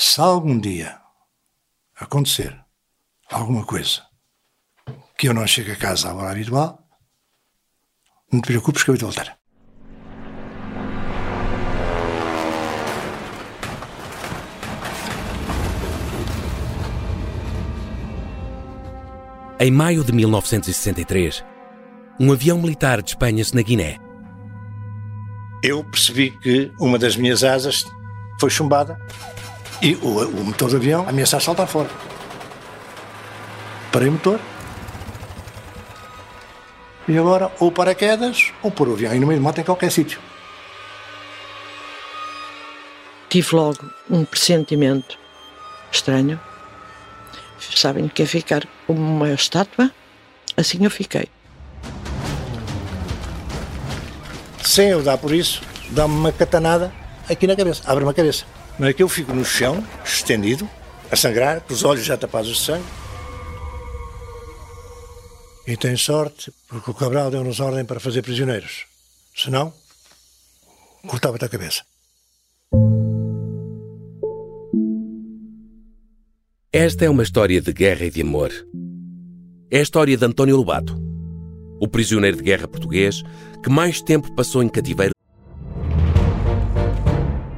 Se algum dia acontecer alguma coisa que eu não chegue a casa à hora habitual, não te preocupes que eu vou te voltar. Em maio de 1963, um avião militar despenha-se na Guiné. Eu percebi que uma das minhas asas foi chumbada e o, o motor do avião ameaçava saltar fora. Parei o motor. E agora, ou paraquedas, ou pôr o avião aí no meio do mato em qualquer sítio. Tive logo um pressentimento estranho. Sabem que é ficar como uma estátua? Assim eu fiquei. Sem eu dar por isso, dá-me uma catanada aqui na cabeça, abre-me a cabeça. Não é que eu fico no chão, estendido, a sangrar, com os olhos já tapados de sangue. E tem sorte, porque o Cabral deu-nos ordem para fazer prisioneiros. Senão, cortava-te a cabeça. Esta é uma história de guerra e de amor. É a história de António Lobato, o prisioneiro de guerra português que mais tempo passou em cativeiro.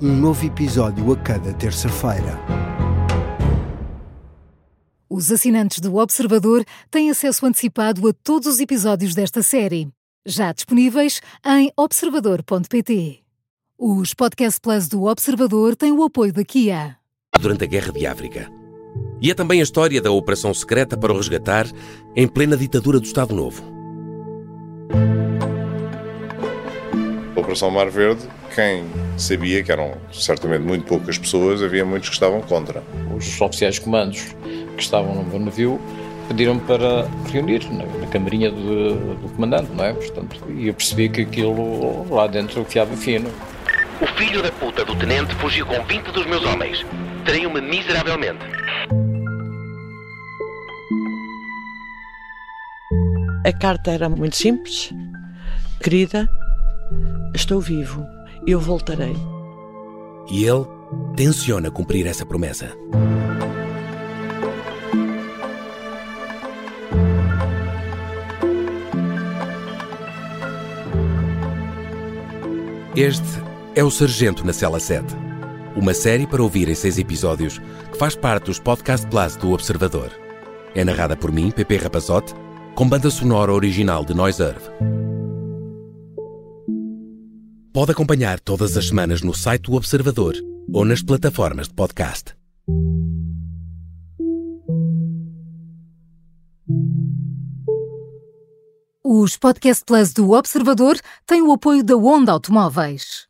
Um novo episódio a cada terça-feira. Os assinantes do Observador têm acesso antecipado a todos os episódios desta série, já disponíveis em observador.pt. Os Podcast Plus do Observador têm o apoio da Kia. Durante a Guerra de África. E é também a história da operação secreta para o resgatar em plena ditadura do Estado Novo. Operação Mar Verde, quem sabia que eram certamente muito poucas pessoas, havia muitos que estavam contra. Os oficiais de comandos que estavam no meu navio pediram para reunir na, na camarinha do, do, comandante, não é? Portanto, e eu percebi que aquilo lá dentro fiava fino. O filho da puta do tenente fugiu com 20 dos meus homens. Traiu-me miseravelmente. A carta era muito simples. Querida, estou vivo. Eu voltarei. E ele tenciona cumprir essa promessa. Este é o Sargento na Cela 7. Uma série para ouvir em seis episódios que faz parte dos Podcast Plus do Observador. É narrada por mim, Pepe Rapazote, com banda sonora original de Noise Earth. Pode acompanhar todas as semanas no site do Observador ou nas plataformas de podcast. Os Podcast Plus do Observador têm o apoio da Onda Automóveis.